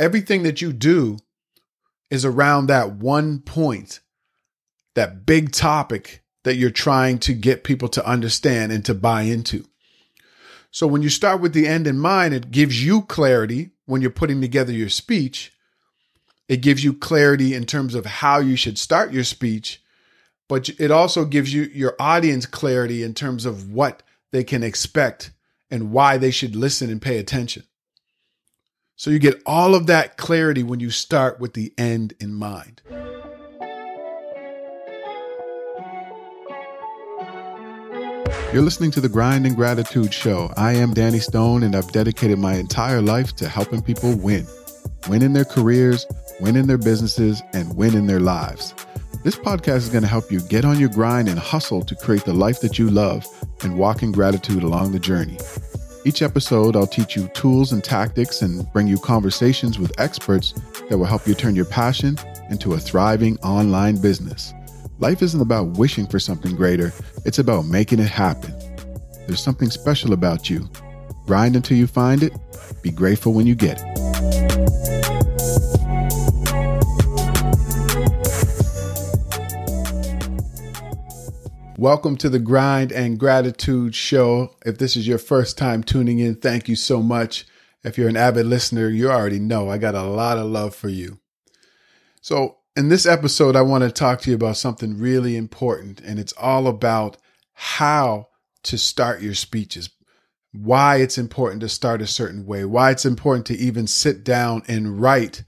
everything that you do is around that one point, that big topic that you're trying to get people to understand and to buy into. So when you start with the end in mind, it gives you clarity when you're putting together your speech. It gives you clarity in terms of how you should start your speech, but it also gives you your audience clarity in terms of what they can expect and why they should listen and pay attention. So you get all of that clarity when you start with the end in mind. You're listening to the Grind and Gratitude Show. I am Danny Stone, and I've dedicated my entire life to helping people win win in their careers, win in their businesses, and win in their lives. This podcast is going to help you get on your grind and hustle to create the life that you love and walk in gratitude along the journey. Each episode, I'll teach you tools and tactics and bring you conversations with experts that will help you turn your passion into a thriving online business. Life isn't about wishing for something greater, it's about making it happen. There's something special about you. Grind until you find it, be grateful when you get it. Welcome to the Grind and Gratitude Show. If this is your first time tuning in, thank you so much. If you're an avid listener, you already know I got a lot of love for you. So, in this episode, I want to talk to you about something really important, and it's all about how to start your speeches, why it's important to start a certain way, why it's important to even sit down and write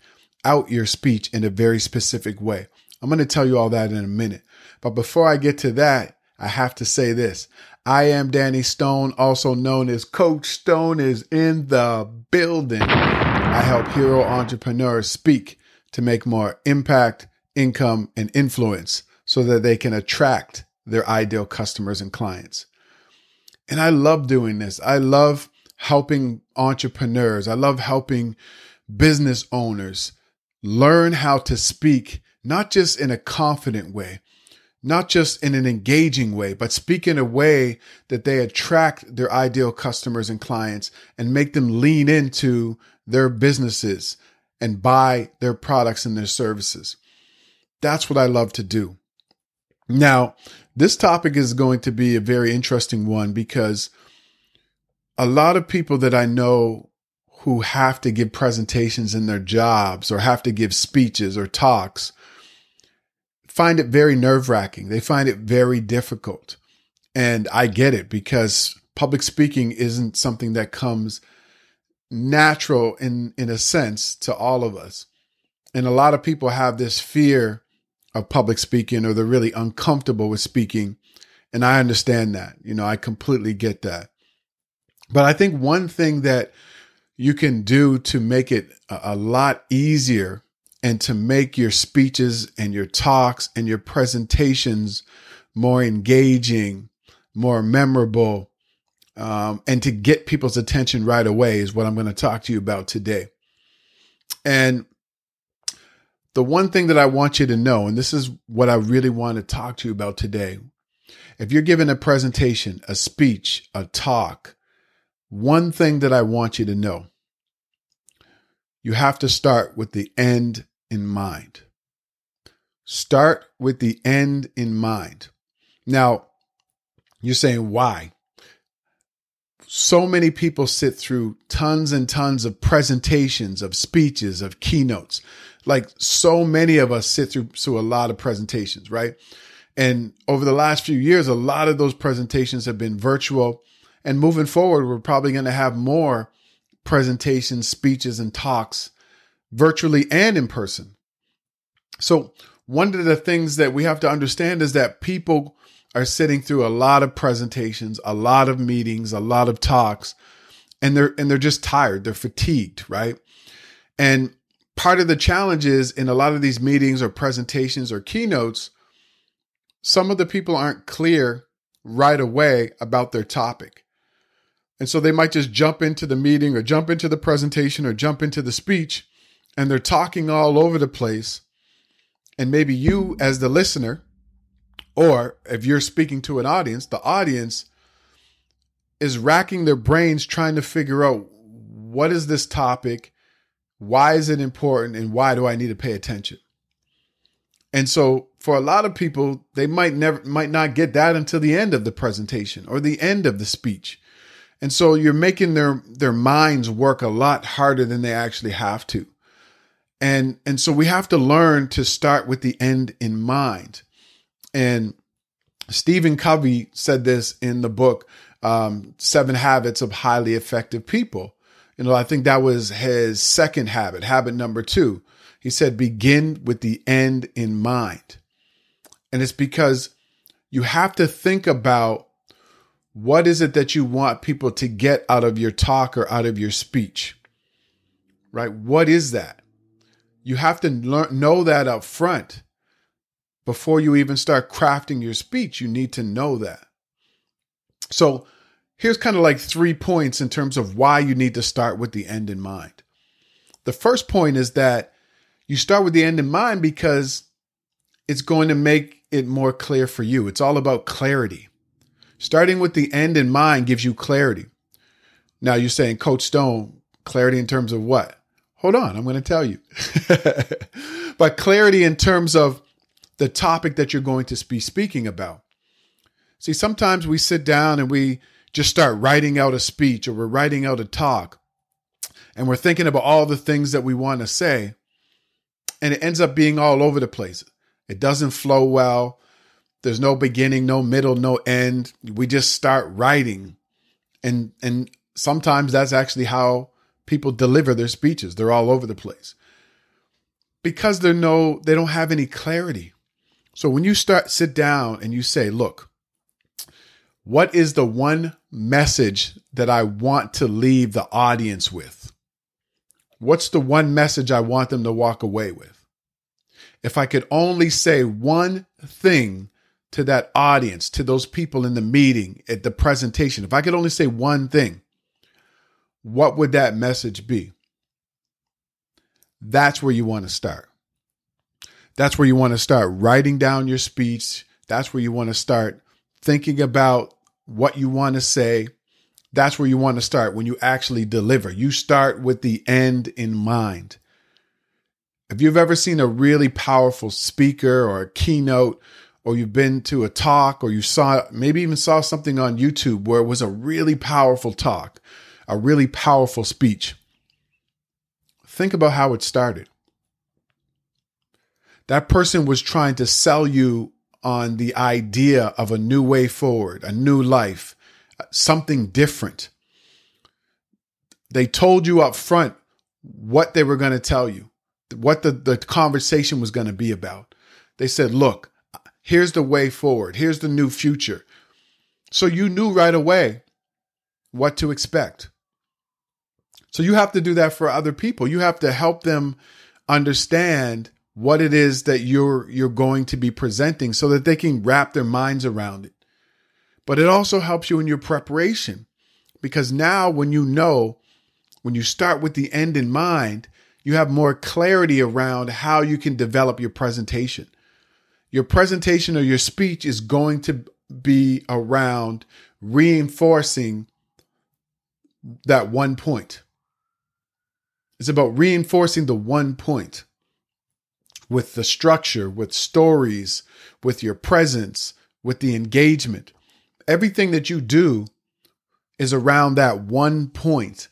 out your speech in a very specific way. I'm going to tell you all that in a minute. But before I get to that, I have to say this. I am Danny Stone, also known as Coach Stone, is in the building. I help hero entrepreneurs speak to make more impact, income, and influence so that they can attract their ideal customers and clients. And I love doing this. I love helping entrepreneurs. I love helping business owners learn how to speak, not just in a confident way, not just in an engaging way, but speak in a way that they attract their ideal customers and clients and make them lean into their businesses and buy their products and their services. That's what I love to do. Now, this topic is going to be a very interesting one because a lot of people that I know who have to give presentations in their jobs or have to give speeches or talks find it very nerve wracking. They find it very difficult. And I get it because public speaking isn't something that comes natural in, in a sense to all of us. And a lot of people have this fear of public speaking or they're really uncomfortable with speaking. And I understand that. You know, I completely get that. But I think one thing that you can do to make it a, a lot easier and to make your speeches and your talks and your presentations more engaging, more memorable, um, and to get people's attention right away is what I'm going to talk to you about today. And the one thing that I want you to know, and this is what I really want to talk to you about today. If you're giving a presentation, a speech, a talk, one thing that I want you to know, you have to start with the end in mind. Start with the end in mind. Now, you're saying why? So many people sit through tons and tons of presentations, of speeches, of keynotes. Like so many of us sit through, through a lot of presentations, right? And over the last few years, a lot of those presentations have been virtual. And moving forward, we're probably going to have more presentations, speeches, and talks virtually and in person. So, one of the things that we have to understand is that people are sitting through a lot of presentations, a lot of meetings, a lot of talks, and they're and they're just tired, they're fatigued, right? And part of the challenge is in a lot of these meetings or presentations or keynotes, some of the people aren't clear right away about their topic. And so they might just jump into the meeting or jump into the presentation or jump into the speech and they're talking all over the place. And maybe you, as the listener, or if you're speaking to an audience, the audience is racking their brains trying to figure out what is this topic? Why is it important and why do I need to pay attention? And so for a lot of people, they might never might not get that until the end of the presentation or the end of the speech. And so you're making their their minds work a lot harder than they actually have to. And and so we have to learn to start with the end in mind. And Stephen Covey said this in the book um, Seven Habits of Highly Effective People. You know, I think that was his second habit, habit number two. He said, begin with the end in mind. And it's because you have to think about what is it that you want people to get out of your talk or out of your speech? Right? What is that? You have to learn, know that up front before you even start crafting your speech. You need to know that. So here's kind of like three points in terms of why you need to start with the end in mind. The first point is that you start with the end in mind because it's going to make it more clear for you. It's all about clarity. Starting with the end in mind gives you clarity. Now you're saying, Coach Stone, clarity in terms of what? Hold on, I'm going to tell you. but clarity in terms of the topic that you're going to be speaking about. See, sometimes we sit down and we just start writing out a speech or we're writing out a talk and we're thinking about all the things that we want to say. And it ends up being all over the place. It doesn't flow well. There's no beginning, no middle, no end. We just start writing. And and sometimes that's actually how people deliver their speeches. They're all over the place. Because they're no they don't have any clarity. So when you start sit down and you say, "Look, what is the one message that I want to leave the audience with? What's the one message I want them to walk away with? If I could only say one thing to that audience, to those people in the meeting, at the presentation, if I could only say one thing, what would that message be? That's where you want to start. That's where you want to start writing down your speech. That's where you want to start thinking about what you want to say. That's where you want to start when you actually deliver. You start with the end in mind. If you've ever seen a really powerful speaker or a keynote or you've been to a talk or you saw maybe even saw something on YouTube where it was a really powerful talk, a really powerful speech. Think about how it started. That person was trying to sell you on the idea of a new way forward, a new life, something different. They told you up front what they were going to tell you, what the, the conversation was going to be about. They said, look, Here's the way forward. Here's the new future. So you knew right away what to expect. So you have to do that for other people. You have to help them understand what it is that you're you're going to be presenting so that they can wrap their minds around it. But it also helps you in your preparation because now when you know when you start with the end in mind, you have more clarity around how you can develop your presentation your presentation or your speech is going to be around reinforcing that one point. It's about reinforcing the one point with the structure, with stories, with your presence, with the engagement. Everything that you do is around that one point,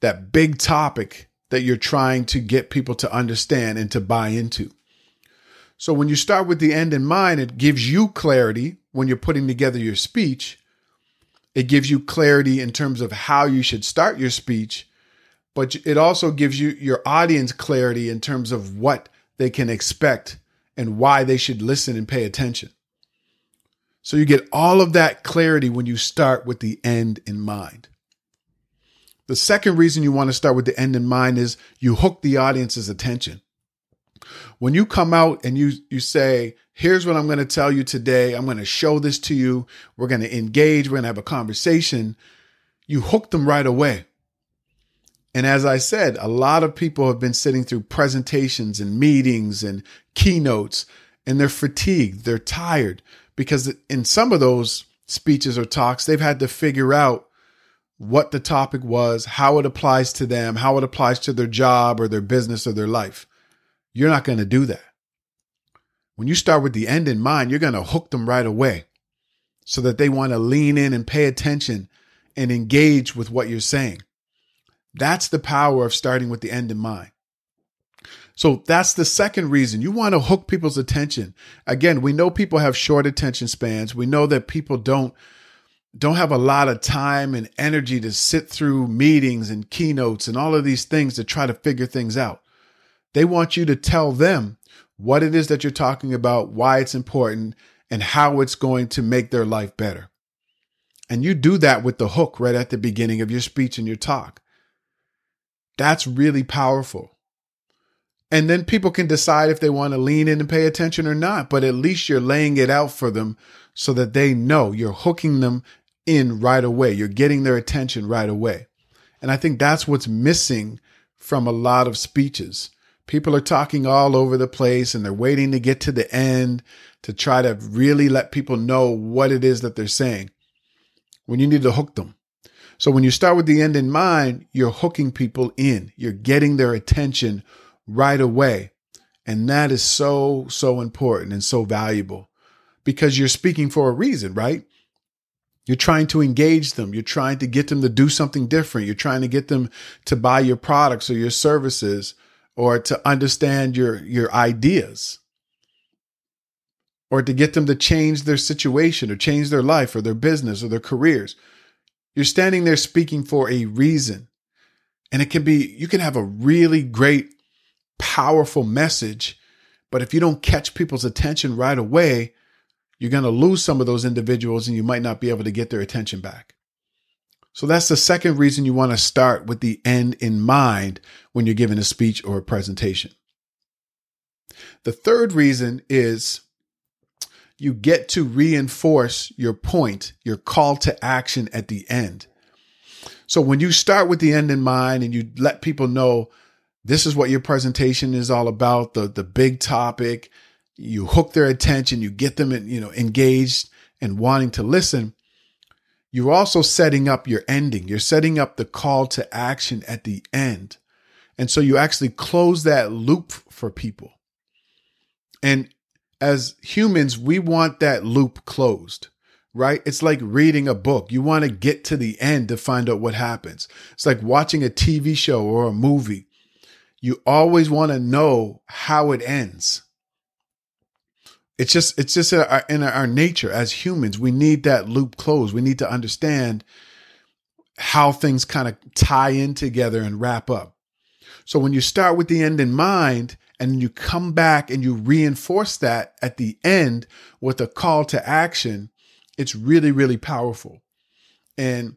that big topic that you're trying to get people to understand and to buy into. So when you start with the end in mind, it gives you clarity when you're putting together your speech. It gives you clarity in terms of how you should start your speech, but it also gives you your audience clarity in terms of what they can expect and why they should listen and pay attention. So you get all of that clarity when you start with the end in mind. The second reason you want to start with the end in mind is you hook the audience's attention. When you come out and you you say, "Here's what I'm going to tell you today. I'm going to show this to you. We're going to engage. We're going to have a conversation." You hook them right away. And as I said, a lot of people have been sitting through presentations and meetings and keynotes and they're fatigued, they're tired because in some of those speeches or talks, they've had to figure out what the topic was, how it applies to them, how it applies to their job or their business or their life. You're not going to do that. When you start with the end in mind, you're going to hook them right away so that they want to lean in and pay attention and engage with what you're saying. That's the power of starting with the end in mind. So that's the second reason you want to hook people's attention. Again, we know people have short attention spans. We know that people don't don't have a lot of time and energy to sit through meetings and keynotes and all of these things to try to figure things out. They want you to tell them what it is that you're talking about, why it's important, and how it's going to make their life better. And you do that with the hook right at the beginning of your speech and your talk. That's really powerful. And then people can decide if they want to lean in and pay attention or not, but at least you're laying it out for them so that they know you're hooking them in right away. You're getting their attention right away. And I think that's what's missing from a lot of speeches. People are talking all over the place and they're waiting to get to the end to try to really let people know what it is that they're saying when you need to hook them. So when you start with the end in mind, you're hooking people in, you're getting their attention right away. And that is so, so important and so valuable because you're speaking for a reason, right? You're trying to engage them. You're trying to get them to do something different. You're trying to get them to buy your products or your services or to understand your, your ideas or to get them to change their situation or change their life or their business or their careers. You're standing there speaking for a reason. And it can be, you can have a really great, powerful message, but if you don't catch people's attention right away, you're going to lose some of those individuals and you might not be able to get their attention back. So that's the second reason you want to start with the end in mind when you're giving a speech or a presentation. The third reason is you get to reinforce your point, your call to action at the end. So when you start with the end in mind and you let people know this is what your presentation is all about, the, the big topic, you hook their attention, you get them, you know, engaged and wanting to listen you're also setting up your ending. You're setting up the call to action at the end. And so you actually close that loop for people. And as humans, we want that loop closed, right? It's like reading a book. You want to get to the end to find out what happens. It's like watching a TV show or a movie. You always want to know how it ends. It's just it's just in our, in our nature as humans. We need that loop closed. We need to understand how things kind of tie in together and wrap up. So when you start with the end in mind and you come back and you reinforce that at the end with a call to action, it's really, really powerful. And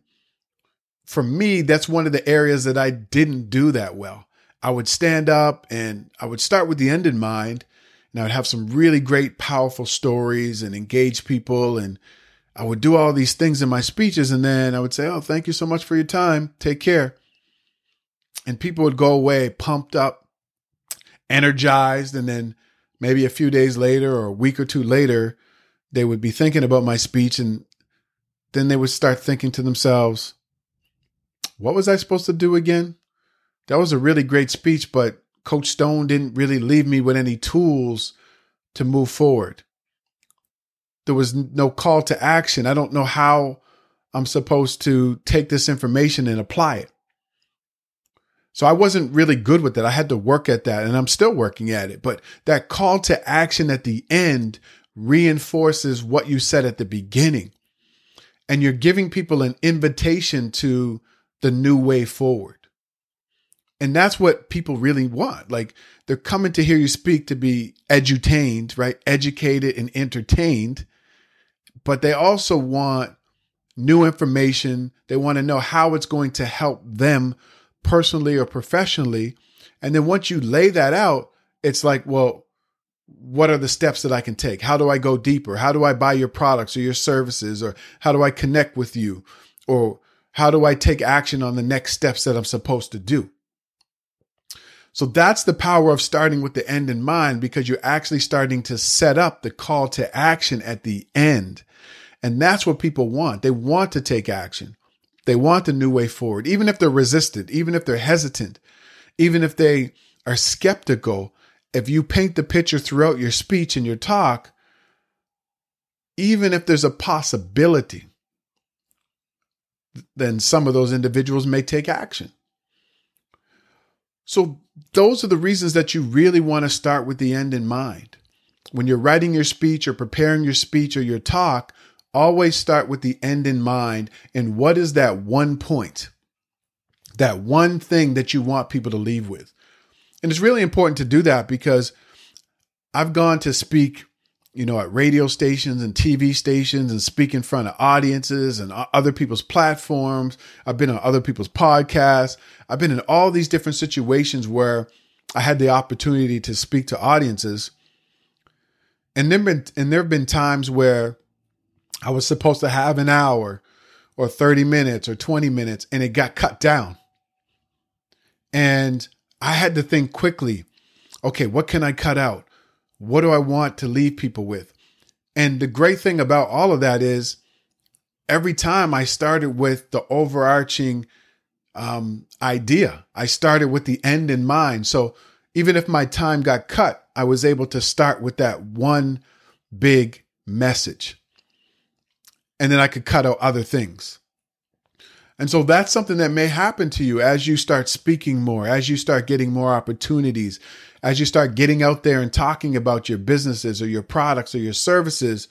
for me, that's one of the areas that I didn't do that well. I would stand up and I would start with the end in mind and I would have some really great, powerful stories and engage people. And I would do all these things in my speeches. And then I would say, Oh, thank you so much for your time. Take care. And people would go away pumped up, energized. And then maybe a few days later or a week or two later, they would be thinking about my speech. And then they would start thinking to themselves, What was I supposed to do again? That was a really great speech, but Coach Stone didn't really leave me with any tools to move forward. There was no call to action. I don't know how I'm supposed to take this information and apply it. So I wasn't really good with it. I had to work at that and I'm still working at it. But that call to action at the end reinforces what you said at the beginning. And you're giving people an invitation to the new way forward. And that's what people really want. Like they're coming to hear you speak to be edutained, right? Educated and entertained. But they also want new information. They want to know how it's going to help them personally or professionally. And then once you lay that out, it's like, well, what are the steps that I can take? How do I go deeper? How do I buy your products or your services? Or how do I connect with you? Or how do I take action on the next steps that I'm supposed to do? So that's the power of starting with the end in mind because you're actually starting to set up the call to action at the end. And that's what people want. They want to take action. They want a new way forward, even if they're resistant, even if they're hesitant, even if they are skeptical. If you paint the picture throughout your speech and your talk, even if there's a possibility, then some of those individuals may take action. So, those are the reasons that you really want to start with the end in mind. When you're writing your speech or preparing your speech or your talk, always start with the end in mind. And what is that one point? That one thing that you want people to leave with. And it's really important to do that because I've gone to speak you know, at radio stations and TV stations and speak in front of audiences and other people's platforms. I've been on other people's podcasts. I've been in all these different situations where I had the opportunity to speak to audiences. And there been and there have been times where I was supposed to have an hour or 30 minutes or 20 minutes and it got cut down. And I had to think quickly, okay, what can I cut out? What do I want to leave people with? And the great thing about all of that is every time I started with the overarching um, idea, I started with the end in mind. So even if my time got cut, I was able to start with that one big message. And then I could cut out other things. And so that's something that may happen to you as you start speaking more, as you start getting more opportunities, as you start getting out there and talking about your businesses or your products or your services,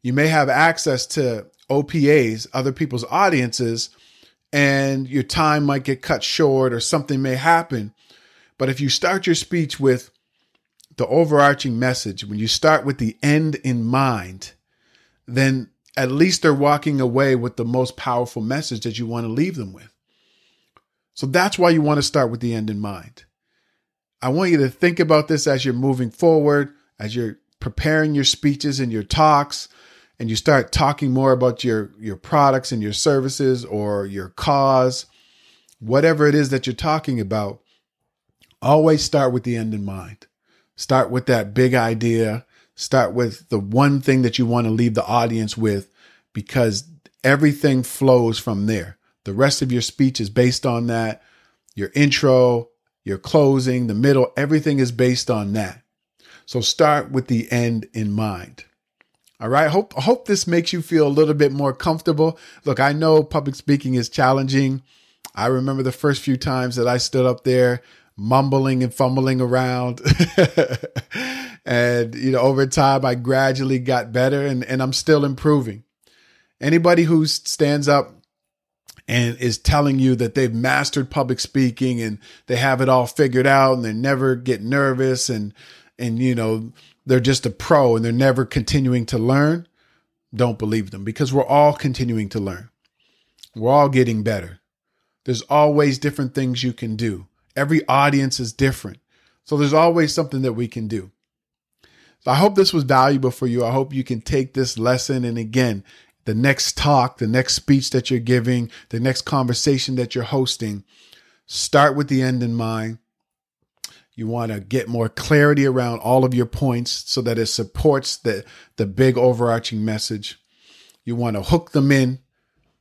you may have access to OPAs, other people's audiences, and your time might get cut short or something may happen. But if you start your speech with the overarching message, when you start with the end in mind, then at least they're walking away with the most powerful message that you want to leave them with. So that's why you want to start with the end in mind. I want you to think about this as you're moving forward, as you're preparing your speeches and your talks, and you start talking more about your, your products and your services or your cause, whatever it is that you're talking about. Always start with the end in mind. Start with that big idea. Start with the one thing that you want to leave the audience with because everything flows from there. The rest of your speech is based on that. Your intro, your closing, the middle, everything is based on that. So start with the end in mind. All right. Hope hope this makes you feel a little bit more comfortable. Look, I know public speaking is challenging. I remember the first few times that I stood up there mumbling and fumbling around. and you know, over time I gradually got better and, and I'm still improving. Anybody who stands up and is telling you that they've mastered public speaking and they have it all figured out and they never get nervous and and you know they're just a pro and they're never continuing to learn don't believe them because we're all continuing to learn we're all getting better there's always different things you can do every audience is different so there's always something that we can do so i hope this was valuable for you i hope you can take this lesson and again the next talk, the next speech that you're giving, the next conversation that you're hosting, start with the end in mind. You want to get more clarity around all of your points so that it supports the, the big overarching message. You want to hook them in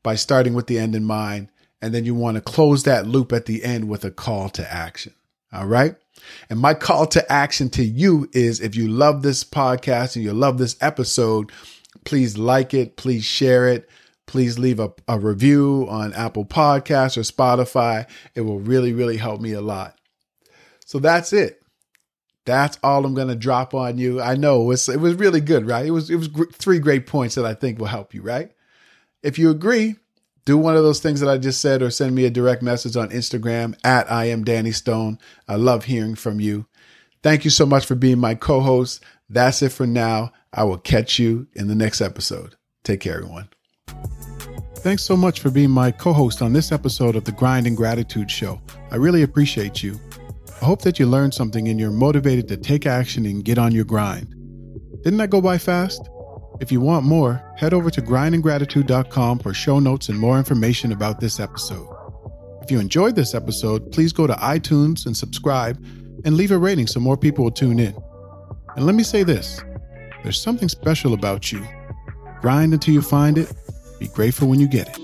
by starting with the end in mind. And then you want to close that loop at the end with a call to action. All right. And my call to action to you is if you love this podcast and you love this episode, Please like it. Please share it. Please leave a, a review on Apple Podcasts or Spotify. It will really, really help me a lot. So that's it. That's all I'm going to drop on you. I know it was, it was really good, right? It was it was three great points that I think will help you, right? If you agree, do one of those things that I just said or send me a direct message on Instagram at I am Danny Stone. I love hearing from you. Thank you so much for being my co-host. That's it for now. I will catch you in the next episode. Take care, everyone. Thanks so much for being my co host on this episode of the Grind and Gratitude Show. I really appreciate you. I hope that you learned something and you're motivated to take action and get on your grind. Didn't that go by fast? If you want more, head over to grindandgratitude.com for show notes and more information about this episode. If you enjoyed this episode, please go to iTunes and subscribe and leave a rating so more people will tune in. And let me say this there's something special about you. Grind until you find it. Be grateful when you get it.